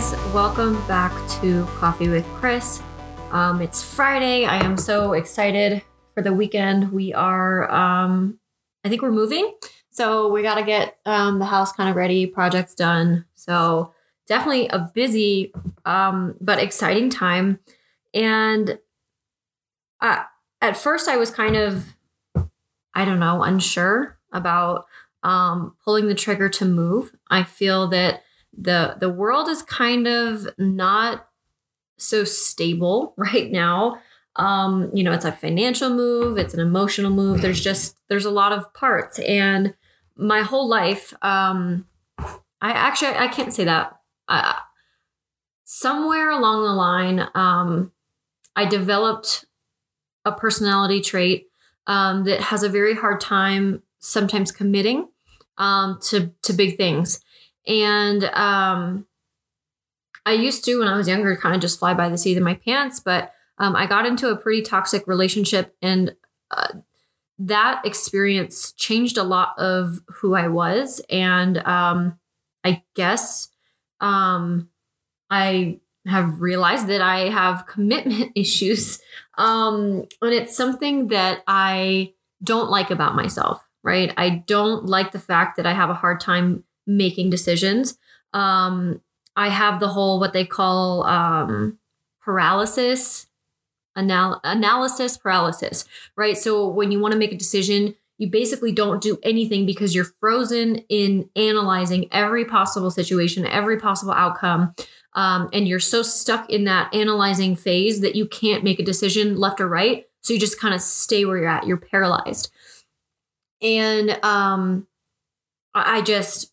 guys, welcome back to Coffee with Chris. Um, it's Friday. I am so excited for the weekend. We are, um, I think we're moving. So we got to get um, the house kind of ready, projects done. So definitely a busy um, but exciting time. And uh, at first, I was kind of, I don't know, unsure about um, pulling the trigger to move. I feel that the the world is kind of not so stable right now. Um, you know, it's a financial move, it's an emotional move. There's just there's a lot of parts, and my whole life, um, I actually I can't say that. Uh, somewhere along the line, um, I developed a personality trait um, that has a very hard time sometimes committing um, to to big things. And um, I used to, when I was younger, kind of just fly by the seat of my pants. But um, I got into a pretty toxic relationship, and uh, that experience changed a lot of who I was. And um, I guess um, I have realized that I have commitment issues. Um, and it's something that I don't like about myself, right? I don't like the fact that I have a hard time making decisions. Um, I have the whole what they call um, paralysis, anal- analysis paralysis, right? So when you want to make a decision, you basically don't do anything because you're frozen in analyzing every possible situation, every possible outcome. Um, and you're so stuck in that analyzing phase that you can't make a decision left or right. So you just kind of stay where you're at. You're paralyzed. And um, I just,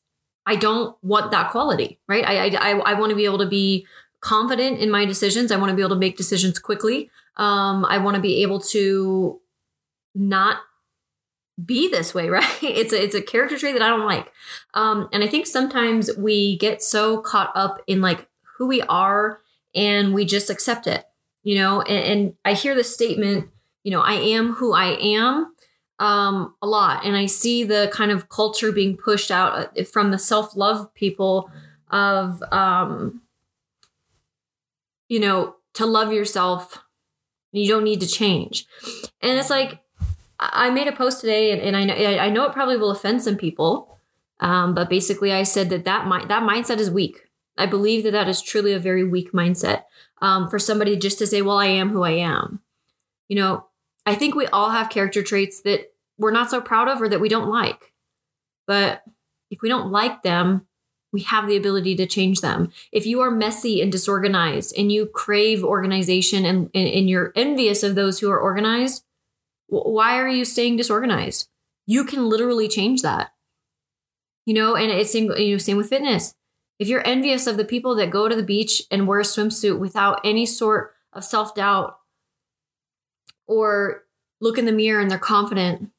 I don't want that quality, right? I I, I want to be able to be confident in my decisions. I want to be able to make decisions quickly. Um, I want to be able to not be this way, right? It's a it's a character trait that I don't like. Um, and I think sometimes we get so caught up in like who we are and we just accept it, you know. And, and I hear the statement, you know, I am who I am um, a lot. And I see the kind of culture being pushed out uh, from the self love people of, um, you know, to love yourself. You don't need to change. And it's like, I made a post today, and, and I know I know it probably will offend some people, um, but basically, I said that that mi- that mindset is weak. I believe that that is truly a very weak mindset um, for somebody just to say, "Well, I am who I am." You know, I think we all have character traits that we're not so proud of or that we don't like. But if we don't like them, we have the ability to change them. If you are messy and disorganized and you crave organization and, and, and you're envious of those who are organized, why are you staying disorganized? You can literally change that. You know, and it's same, you know, same with fitness. If you're envious of the people that go to the beach and wear a swimsuit without any sort of self doubt or look in the mirror and they're confident,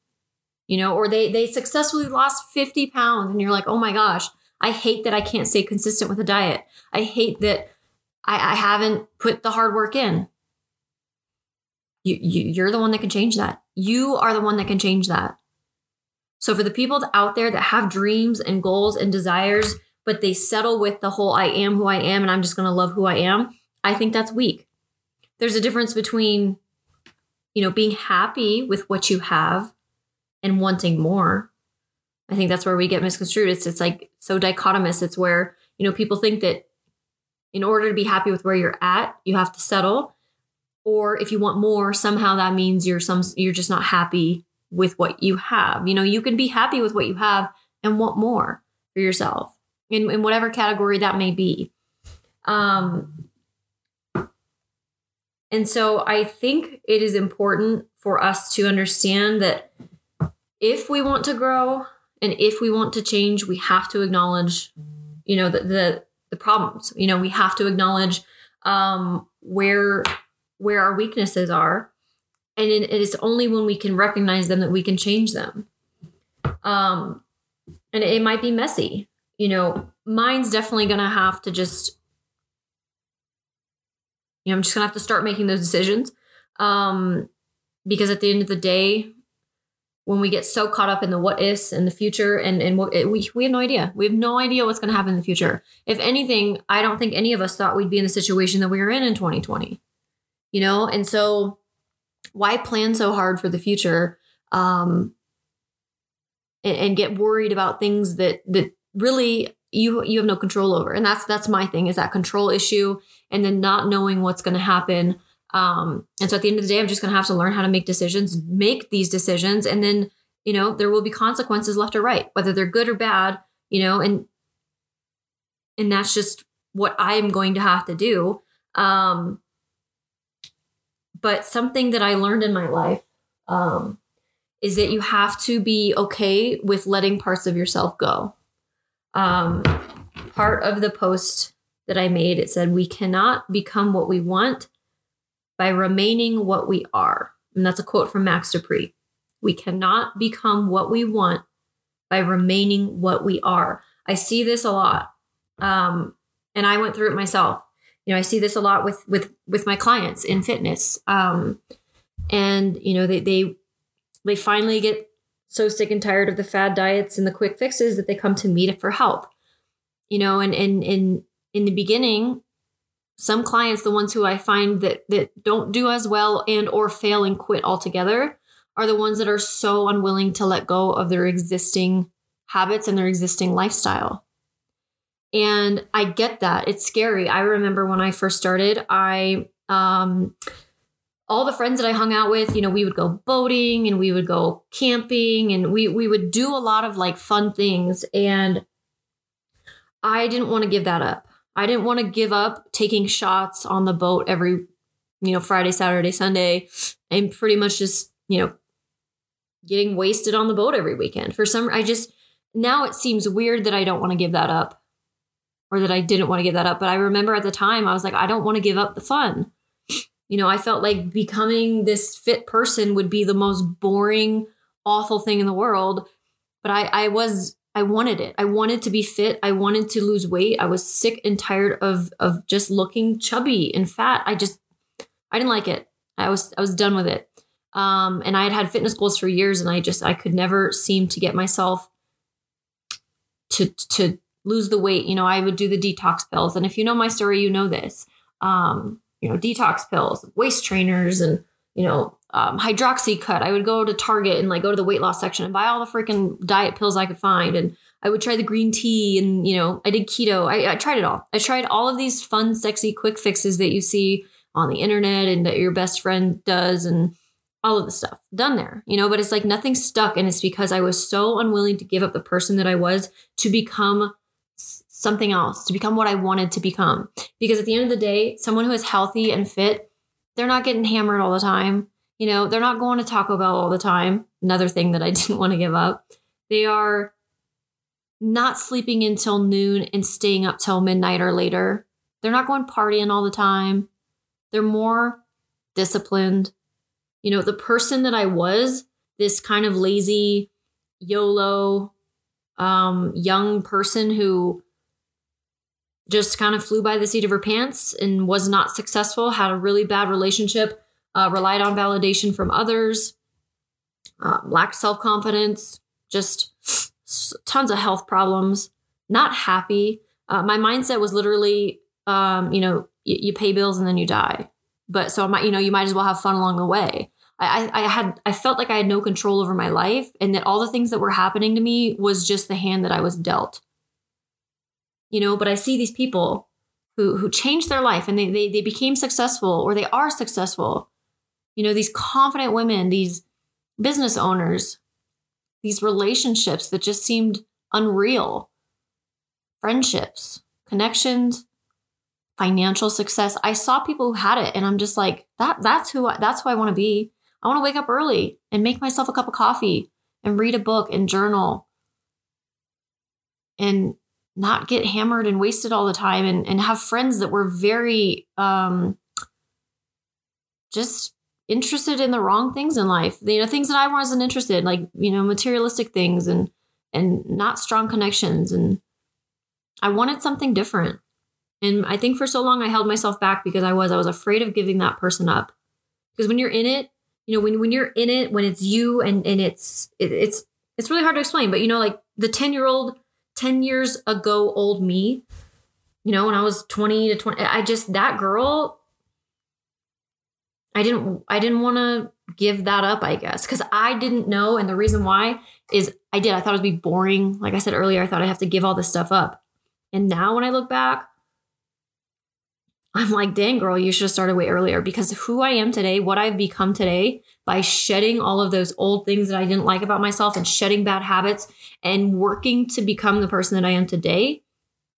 you know, or they they successfully lost 50 pounds and you're like, oh my gosh, I hate that I can't stay consistent with a diet. I hate that I, I haven't put the hard work in. You, you you're the one that can change that. You are the one that can change that. So for the people out there that have dreams and goals and desires, but they settle with the whole I am who I am and I'm just going to love who I am, I think that's weak. There's a difference between you know, being happy with what you have and wanting more. I think that's where we get misconstrued. It's it's like so dichotomous. It's where, you know, people think that in order to be happy with where you're at, you have to settle. Or if you want more, somehow that means you're some you're just not happy with what you have. You know, you can be happy with what you have and want more for yourself in, in whatever category that may be. Um, and so I think it is important for us to understand that if we want to grow and if we want to change, we have to acknowledge, you know, the the, the problems. You know, we have to acknowledge um, where where our weaknesses are, and it is only when we can recognize them that we can change them. Um, and it might be messy. You know, mine's definitely going to have to just you know, I'm just gonna have to start making those decisions. Um, because at the end of the day, when we get so caught up in the what ifs and the future and and what, we we have no idea. We have no idea what's going to happen in the future. If anything, I don't think any of us thought we'd be in the situation that we were in in 2020. You know, and so why plan so hard for the future um and, and get worried about things that that really you you have no control over. And that's that's my thing is that control issue and then not knowing what's going to happen um, and so at the end of the day, I'm just going to have to learn how to make decisions, make these decisions, and then you know there will be consequences left or right, whether they're good or bad. You know, and and that's just what I'm going to have to do. Um, but something that I learned in my life um, is that you have to be okay with letting parts of yourself go. Um, part of the post that I made it said we cannot become what we want by remaining what we are. And that's a quote from Max De Pree. We cannot become what we want by remaining what we are. I see this a lot. Um, and I went through it myself. You know, I see this a lot with with with my clients in fitness. Um, and you know, they they they finally get so sick and tired of the fad diets and the quick fixes that they come to me for help. You know, and and in in the beginning, some clients the ones who i find that that don't do as well and or fail and quit altogether are the ones that are so unwilling to let go of their existing habits and their existing lifestyle. And i get that. It's scary. I remember when i first started i um all the friends that I hung out with, you know, we would go boating and we would go camping and we we would do a lot of like fun things. And I didn't want to give that up. I didn't want to give up taking shots on the boat every, you know, Friday, Saturday, Sunday, and pretty much just, you know, getting wasted on the boat every weekend. For some, I just, now it seems weird that I don't want to give that up or that I didn't want to give that up. But I remember at the time, I was like, I don't want to give up the fun. You know, I felt like becoming this fit person would be the most boring, awful thing in the world. But I, I was I wanted it. I wanted to be fit. I wanted to lose weight. I was sick and tired of of just looking chubby and fat. I just I didn't like it. I was I was done with it. Um, and I had had fitness goals for years, and I just I could never seem to get myself to to lose the weight. You know, I would do the detox pills, and if you know my story, you know this. Um, you know, detox pills, waist trainers, and you know, um, Hydroxycut. I would go to Target and like go to the weight loss section and buy all the freaking diet pills I could find. And I would try the green tea and, you know, I did keto. I, I tried it all. I tried all of these fun, sexy, quick fixes that you see on the internet and that your best friend does and all of the stuff done there, you know, but it's like nothing stuck. And it's because I was so unwilling to give up the person that I was to become something else, to become what I wanted to become. Because at the end of the day, someone who is healthy and fit, they're not getting hammered all the time you know, they're not going to Taco Bell all the time. Another thing that I didn't want to give up. They are not sleeping until noon and staying up till midnight or later. They're not going partying all the time. They're more disciplined. You know, the person that I was, this kind of lazy, YOLO, um, young person who just kind of flew by the seat of her pants and was not successful, had a really bad relationship uh, relied on validation from others, uh, lacked self confidence, just tons of health problems, not happy. Uh, my mindset was literally, um, you know, y- you pay bills and then you die. But so, might, you know, you might as well have fun along the way. I, I had, I felt like I had no control over my life, and that all the things that were happening to me was just the hand that I was dealt. You know, but I see these people who who changed their life and they they, they became successful or they are successful you know, these confident women, these business owners, these relationships that just seemed unreal, friendships, connections, financial success. I saw people who had it and I'm just like, that that's who I, that's who I want to be. I want to wake up early and make myself a cup of coffee and read a book and journal and not get hammered and wasted all the time and, and have friends that were very um, just interested in the wrong things in life. You know, things that I wasn't interested, like, you know, materialistic things and and not strong connections. And I wanted something different. And I think for so long I held myself back because I was I was afraid of giving that person up. Because when you're in it, you know, when when you're in it, when it's you and and it's it, it's it's really hard to explain, but you know, like the 10 year old, 10 years ago old me, you know, when I was 20 to 20, I just that girl, I didn't I didn't want to give that up, I guess, because I didn't know. And the reason why is I did. I thought it would be boring. Like I said earlier, I thought I'd have to give all this stuff up. And now when I look back, I'm like, dang, girl, you should have started way earlier because who I am today, what I've become today, by shedding all of those old things that I didn't like about myself and shedding bad habits and working to become the person that I am today,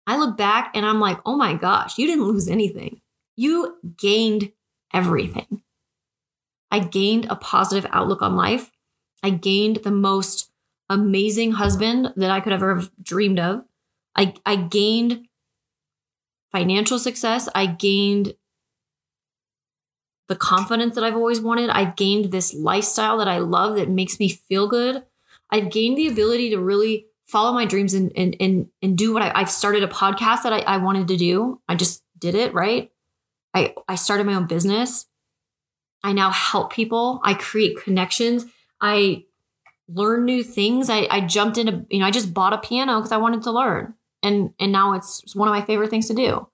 I look back and I'm like, oh my gosh, you didn't lose anything. You gained everything. I gained a positive outlook on life. I gained the most amazing husband that I could ever have dreamed of. I, I gained financial success. I gained the confidence that I've always wanted. I've gained this lifestyle that I love that makes me feel good. I've gained the ability to really follow my dreams and and and, and do what I, have started a podcast that I, I wanted to do. I just did it, right? I, I started my own business. I now help people. I create connections. I learn new things. I, I jumped into, you know, I just bought a piano because I wanted to learn and and now it's one of my favorite things to do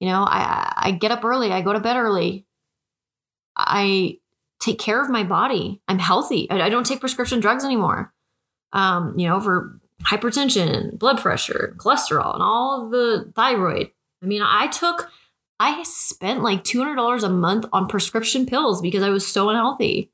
you know i i get up early i go to bed early i take care of my body i'm healthy i, I don't take prescription drugs anymore um you know for hypertension blood pressure cholesterol and all the thyroid i mean i took i spent like $200 a month on prescription pills because i was so unhealthy.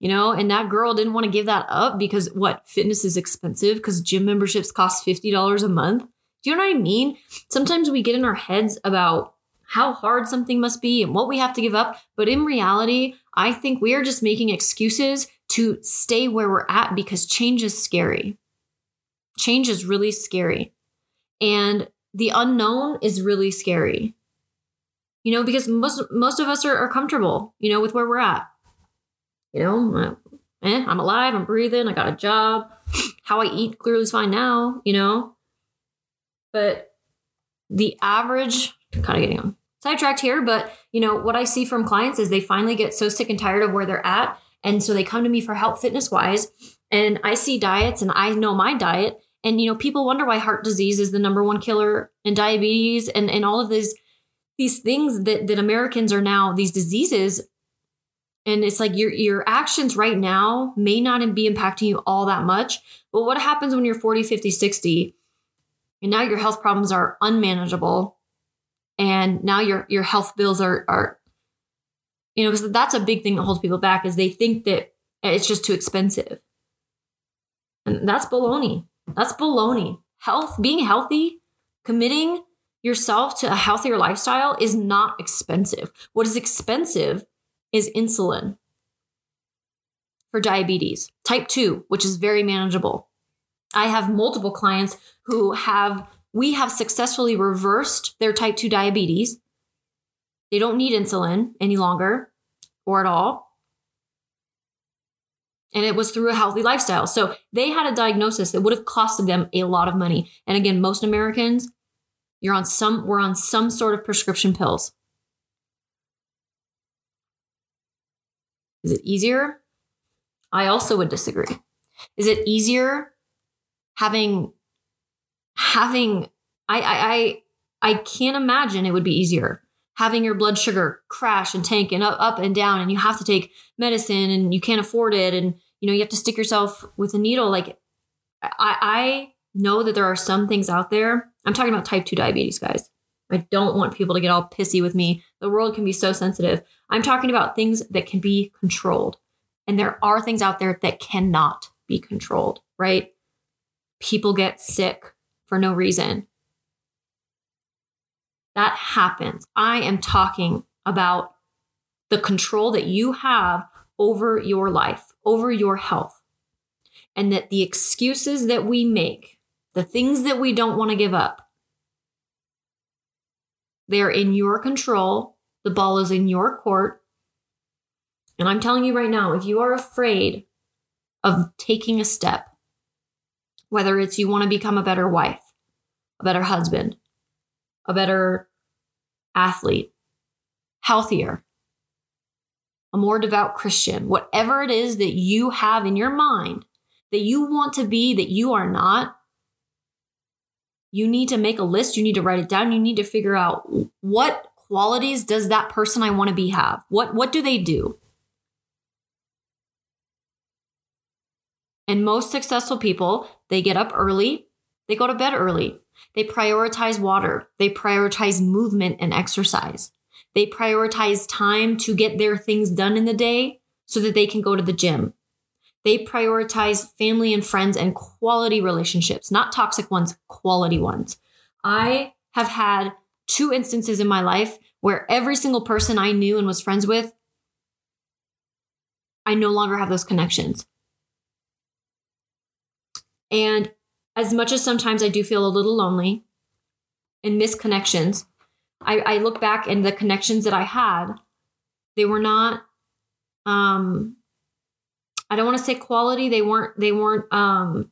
You know and that girl didn't want to give that up because what fitness is expensive? Because gym memberships cost $50 a month? Do you know what i mean? Sometimes we get in our heads about how hard something must be and what we have to give up but in reality i think we are just making excuses to stay where we're at because change is scary. Change is really scary. And the unknown is really scary you know because most most of us are, are comfortable you know with where we're at you know, eh, I'm alive, I'm breathing, I got a job. How I eat clearly is fine now, you know. But the average, kind of getting on sidetracked here, but you know, what I see from clients is they finally get so sick and tired of where they're at. And so they come to me for help fitness wise. And I see diets and I know my diet. And you know, people wonder why heart disease is the number one killer and diabetes and, and all of these these things that, that Americans are now, these diseases and it's like your your actions right now may not be impacting you all that much but what happens when you're 40 50 60 and now your health problems are unmanageable and now your your health bills are are you know because that's a big thing that holds people back is they think that it's just too expensive. And that's baloney. That's baloney. Health being healthy committing yourself to a healthier lifestyle is not expensive what is expensive is insulin for diabetes, type 2, which is very manageable. I have multiple clients who have, we have successfully reversed their type 2 diabetes. They don't need insulin any longer or at all. And it was through a healthy lifestyle. So they had a diagnosis that would have costed them a lot of money. And again, most Americans, you're on some, we're on some sort of prescription pills. Is it easier? I also would disagree. Is it easier having having I I I, I can't imagine it would be easier having your blood sugar crash and tank and up, up and down and you have to take medicine and you can't afford it and you know you have to stick yourself with a needle like I I know that there are some things out there. I'm talking about type 2 diabetes, guys. I don't want people to get all pissy with me. The world can be so sensitive. I'm talking about things that can be controlled. And there are things out there that cannot be controlled, right? People get sick for no reason. That happens. I am talking about the control that you have over your life, over your health. And that the excuses that we make, the things that we don't want to give up, they're in your control. The ball is in your court. And I'm telling you right now, if you are afraid of taking a step, whether it's you want to become a better wife, a better husband, a better athlete, healthier, a more devout Christian, whatever it is that you have in your mind that you want to be that you are not, you need to make a list. You need to write it down. You need to figure out what qualities does that person I want to be have? What what do they do? And most successful people, they get up early, they go to bed early. They prioritize water, they prioritize movement and exercise. They prioritize time to get their things done in the day so that they can go to the gym. They prioritize family and friends and quality relationships, not toxic ones, quality ones. I have had two instances in my life where every single person I knew and was friends with, I no longer have those connections. And as much as sometimes I do feel a little lonely and miss connections, I, I look back and the connections that I had, they were not um I don't want to say quality. They weren't they weren't um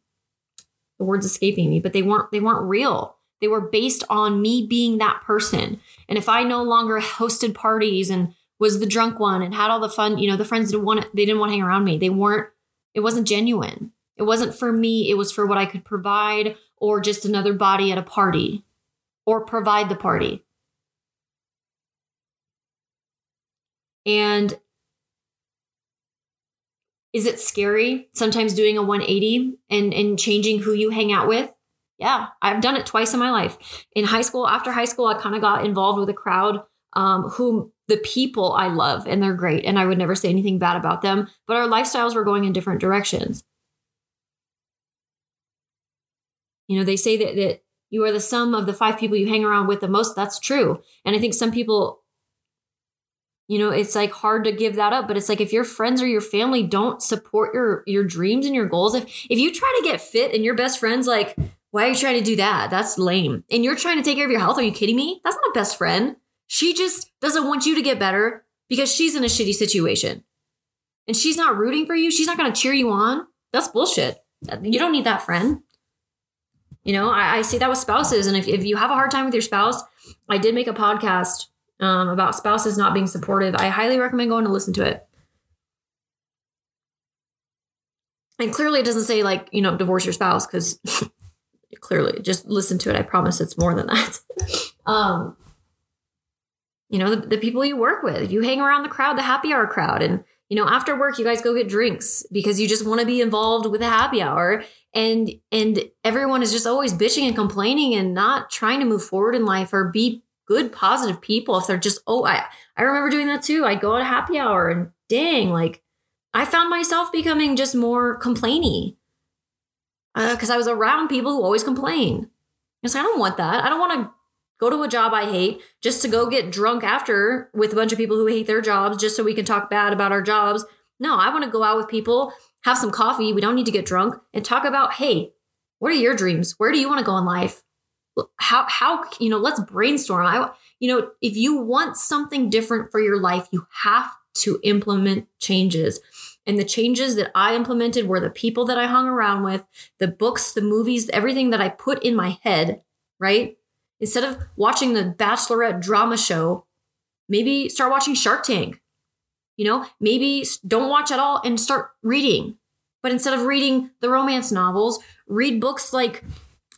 the words escaping me, but they weren't they weren't real. They were based on me being that person. And if I no longer hosted parties and was the drunk one and had all the fun, you know, the friends didn't want they didn't want to hang around me. They weren't it wasn't genuine. It wasn't for me, it was for what I could provide or just another body at a party or provide the party. And is it scary sometimes doing a 180 and, and changing who you hang out with? Yeah, I've done it twice in my life. In high school, after high school, I kind of got involved with a crowd um, whom the people I love and they're great. And I would never say anything bad about them, but our lifestyles were going in different directions. You know, they say that, that you are the sum of the five people you hang around with the most. That's true. And I think some people you know it's like hard to give that up but it's like if your friends or your family don't support your your dreams and your goals if if you try to get fit and your best friends like why are you trying to do that? That's lame. And you're trying to take care of your health? Are you kidding me? That's not a best friend. She just doesn't want you to get better because she's in a shitty situation. And she's not rooting for you. She's not going to cheer you on. That's bullshit. You don't need that friend. You know i, I see that with spouses and if, if you have a hard time with your spouse i did make a podcast um, about spouses not being supportive, I highly recommend going to listen to it. And clearly, it doesn't say like, you know, divorce your spouse because clearly, just listen to it. I promise it's more than that. um, you know, the, the people you work with, you hang around the crowd, the happy hour crowd, and you know, after work, you guys go get drinks because you just want to be involved with a happy hour. And and everyone is just always bitching and complaining and not trying to move forward in life or be good positive people if they're just oh i i remember doing that too. I'd go out a happy hour and dang like i found myself becoming just more complainy. Because uh, i was around people who always complain. It's like i don't want that. I don't want to go to a job i hate just to go get drunk after with a bunch of people who hate their jobs just so we can talk bad about our jobs. No i want to go out with people have some coffee we don't need to get drunk and talk about hey what are your dreams? Where do you want to go in life how how you know let's brainstorm. I you know if you want something different for your life you have to implement changes. And the changes that i implemented were the people that i hung around with the books the movies everything that i put in my head right? Instead of watching the bachelorette drama show maybe start watching shark tank. You know maybe don't watch at all and start reading. But instead of reading the romance novels read books like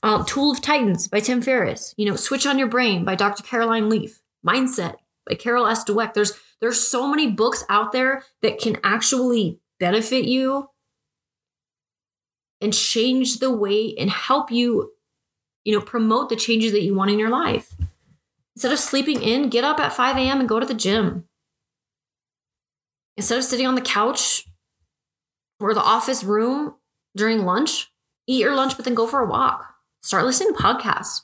um, Tool of Titans by Tim Ferriss. You know, Switch on Your Brain by Dr. Caroline Leaf. Mindset by Carol S. Dweck. There's there's so many books out there that can actually benefit you and change the way and help you, you know, promote the changes that you want in your life. Instead of sleeping in, get up at 5 a.m. and go to the gym. Instead of sitting on the couch or the office room during lunch, eat your lunch, but then go for a walk start listening to podcasts.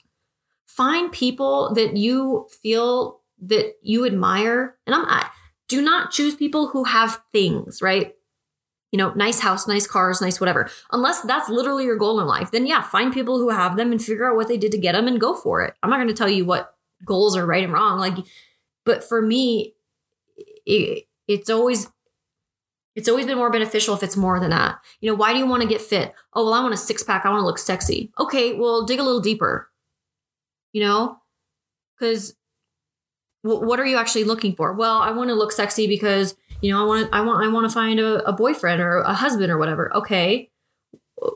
Find people that you feel that you admire. And I'm I do not choose people who have things, right? You know, nice house, nice cars, nice whatever. Unless that's literally your goal in life, then yeah, find people who have them and figure out what they did to get them and go for it. I'm not going to tell you what goals are right and wrong. Like, but for me, it, it's always it's always been more beneficial if it's more than that. You know, why do you want to get fit? Oh, well, I want a six pack. I want to look sexy. Okay, well, dig a little deeper. You know, because w- what are you actually looking for? Well, I want to look sexy because You know, I want to, I want, I want to find a, a boyfriend or a husband or whatever. Okay.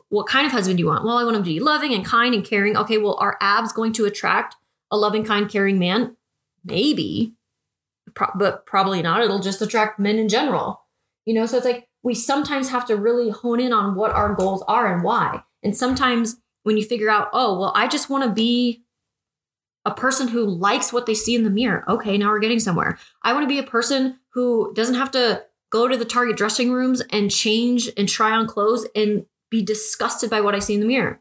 What kind of husband do you want? Well, I want him to be loving and kind and caring. Okay. Well, are abs going to attract a loving, kind, caring man? Maybe, Pro- but probably not. It'll just attract men in general. You know, so it's like we sometimes have to really hone in on what our goals are and why. And sometimes when you figure out, oh, well, I just want to be a person who likes what they see in the mirror. Okay, now we're getting somewhere. I want to be a person who doesn't have to go to the Target dressing rooms and change and try on clothes and be disgusted by what I see in the mirror.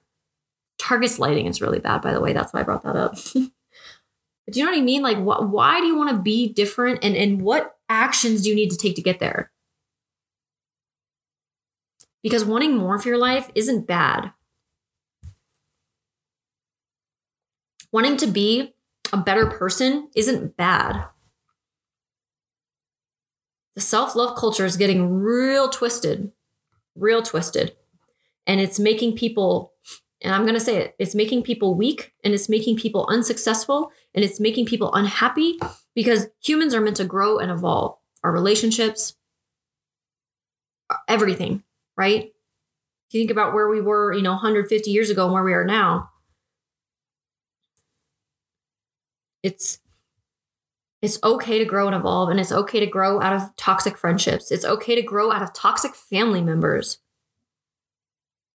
Target's lighting is really bad, by the way. That's why I brought that up. but do you know what I mean? Like, wh- why do you want to be different and, and what actions do you need to take to get there? Because wanting more for your life isn't bad. Wanting to be a better person isn't bad. The self love culture is getting real twisted, real twisted. And it's making people, and I'm going to say it, it's making people weak and it's making people unsuccessful and it's making people unhappy because humans are meant to grow and evolve our relationships, everything right? If you think about where we were, you know, 150 years ago and where we are now, it's it's okay to grow and evolve and it's okay to grow out of toxic friendships. It's okay to grow out of toxic family members.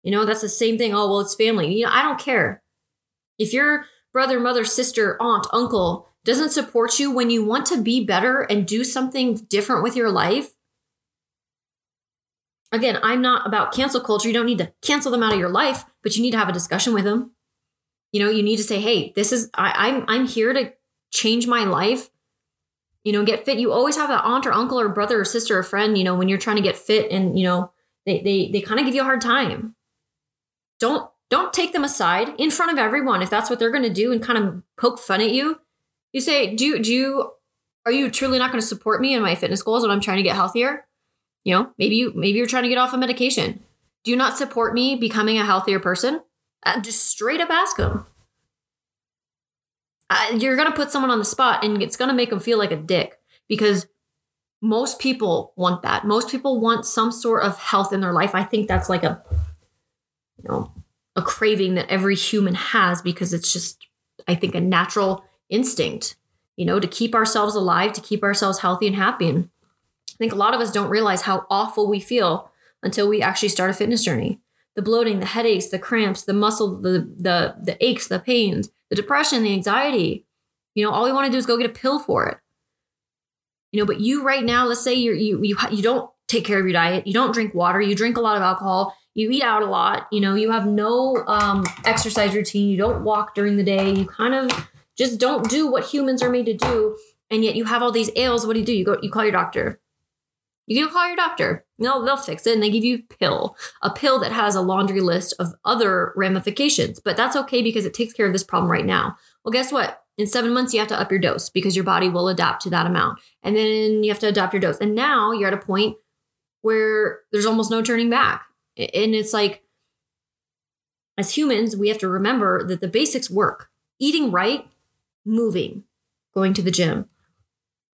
You know, that's the same thing. Oh, well, it's family. You know, I don't care. If your brother, mother, sister, aunt, uncle doesn't support you when you want to be better and do something different with your life, again, I'm not about cancel culture. You don't need to cancel them out of your life, but you need to have a discussion with them. You know, you need to say, "Hey, this is I, I'm I'm here to change my life." You know, get fit. You always have that aunt or uncle or brother or sister or friend. You know, when you're trying to get fit, and you know they they they kind of give you a hard time. Don't don't take them aside in front of everyone if that's what they're going to do and kind of poke fun at you. You say, "Do do you are you truly not going to support me in my fitness goals when I'm trying to get healthier?" You know, maybe you maybe you're trying to get off a of medication. Do you not support me becoming a healthier person? Uh, just straight up ask them. Uh, you're gonna put someone on the spot, and it's gonna make them feel like a dick because most people want that. Most people want some sort of health in their life. I think that's like a you know a craving that every human has because it's just I think a natural instinct, you know, to keep ourselves alive, to keep ourselves healthy and happy. And I think a lot of us don't realize how awful we feel until we actually start a fitness journey. The bloating, the headaches, the cramps, the muscle, the the the aches, the pains, the depression, the anxiety. You know, all we want to do is go get a pill for it. You know, but you right now, let's say you're, you you you don't take care of your diet, you don't drink water, you drink a lot of alcohol, you eat out a lot, you know, you have no um, exercise routine, you don't walk during the day, you kind of just don't do what humans are made to do, and yet you have all these ails. What do you do? You go, you call your doctor. You can call your doctor. No, they'll fix it and they give you a pill, a pill that has a laundry list of other ramifications. But that's okay because it takes care of this problem right now. Well, guess what? In seven months, you have to up your dose because your body will adapt to that amount. And then you have to adapt your dose. And now you're at a point where there's almost no turning back. And it's like, as humans, we have to remember that the basics work eating right, moving, going to the gym,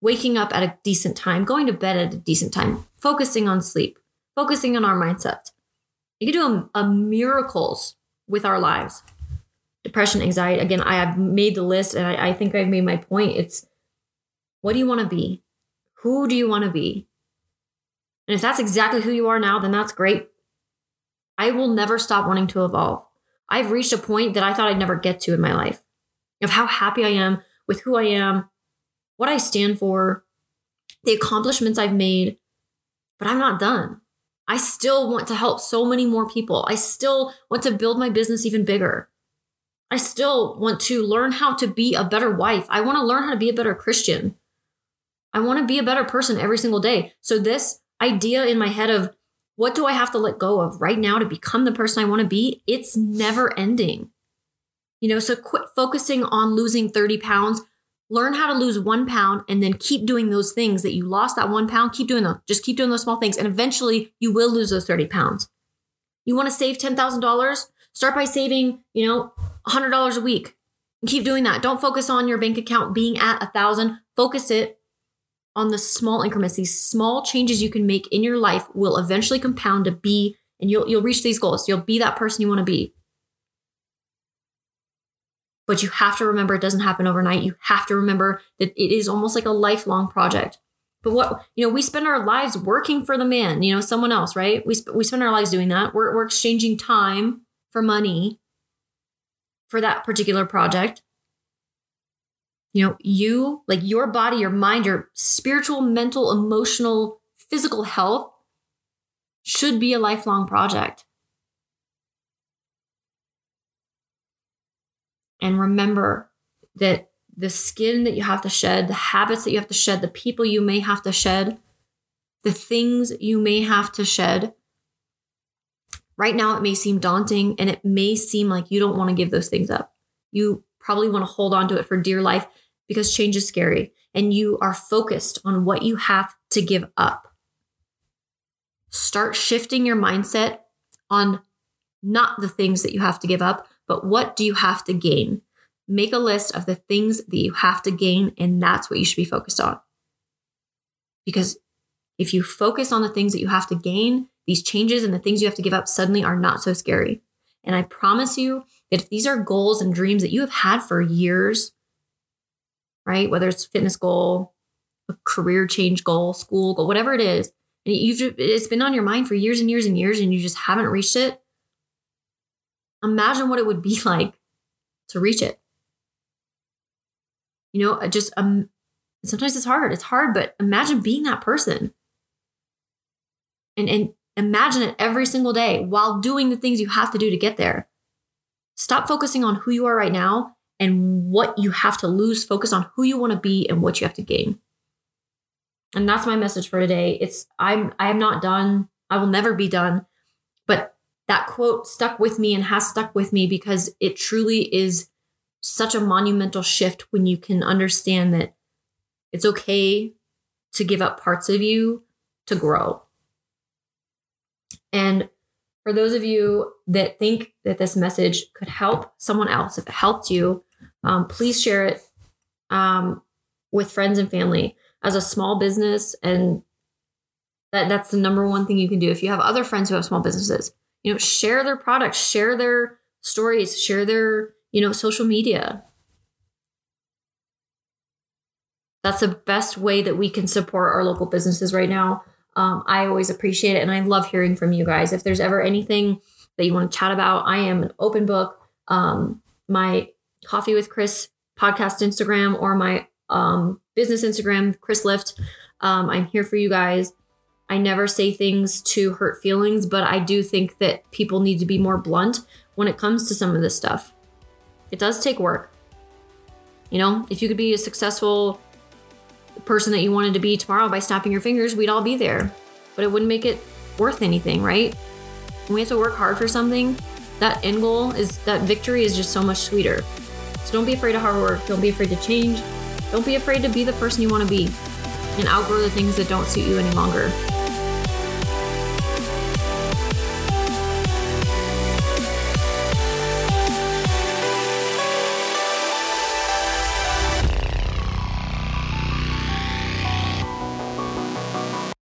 waking up at a decent time, going to bed at a decent time, focusing on sleep, focusing on our mindset. You can do a, a miracles with our lives. Depression, anxiety. Again, I have made the list and I, I think I've made my point. It's what do you want to be? Who do you want to be? And if that's exactly who you are now, then that's great. I will never stop wanting to evolve. I've reached a point that I thought I'd never get to in my life of how happy I am with who I am, what I stand for, the accomplishments I've made, but I'm not done. I still want to help so many more people. I still want to build my business even bigger. I still want to learn how to be a better wife. I want to learn how to be a better Christian. I want to be a better person every single day. So, this idea in my head of what do I have to let go of right now to become the person I want to be, it's never ending. You know, so quit focusing on losing 30 pounds learn how to lose one pound and then keep doing those things that you lost that one pound. Keep doing them. Just keep doing those small things. And eventually you will lose those 30 pounds. You want to save $10000 start by saving you know $100 a week. And keep doing that. Don't focus on your bank account being at a thousand. Focus it on the small increments, these small changes you can make in your life will eventually compound to be, and you'll you'll reach these goals. You'll be that person you want to be. But you have to remember it doesn't happen overnight. You have to remember that it is almost like a lifelong project. But what, you know, we spend our lives working for the man, you know, someone else, right? We, sp- we spend our lives doing that. We're, we're exchanging time for money for that particular project. You know, you, like your body, your mind, your spiritual, mental, emotional, physical health should be a lifelong project. And remember that the skin that you have to shed, the habits that you have to shed, the people you may have to shed, the things you may have to shed. Right now, it may seem daunting and it may seem like you don't want to give those things up. You probably want to hold on to it for dear life because change is scary and you are focused on what you have to give up. Start shifting your mindset on not the things that you have to give up, but what do you have to gain? Make a list of the things that you have to gain, and that's what you should be focused on. Because if you focus on the things that you have to gain, these changes and the things you have to give up suddenly are not so scary. And I promise you that if these are goals and dreams that you have had for years, right? Whether it's fitness goal, a career change goal, school goal, whatever it is, and you've it's been on your mind for years and years and years and you just haven't reached it. Imagine what it would be like to reach it. You know, just um, sometimes it's hard. It's hard, but imagine being that person. And and imagine it every single day while doing the things you have to do to get there. Stop focusing on who you are right now and what you have to lose. Focus on who you want to be and what you have to gain. And that's my message for today. It's I'm I am not done. I will never be done. But that quote stuck with me and has stuck with me because it truly is such a monumental shift when you can understand that it's okay to give up parts of you to grow. And for those of you that think that this message could help someone else, if it helped you, um, please share it um, with friends and family as a small business. And that, that's the number one thing you can do. If you have other friends who have small businesses, you know, share their products, share their stories, share their you know, social media. That's the best way that we can support our local businesses right now. Um, I always appreciate it and I love hearing from you guys. If there's ever anything that you want to chat about, I am an open book. Um, my Coffee with Chris podcast Instagram or my um, business Instagram, Chris Lift. Um, I'm here for you guys. I never say things to hurt feelings, but I do think that people need to be more blunt when it comes to some of this stuff. It does take work. You know, if you could be a successful person that you wanted to be tomorrow by snapping your fingers, we'd all be there. But it wouldn't make it worth anything, right? When we have to work hard for something, that end goal is that victory is just so much sweeter. So don't be afraid of hard work. Don't be afraid to change. Don't be afraid to be the person you want to be and outgrow the things that don't suit you any longer.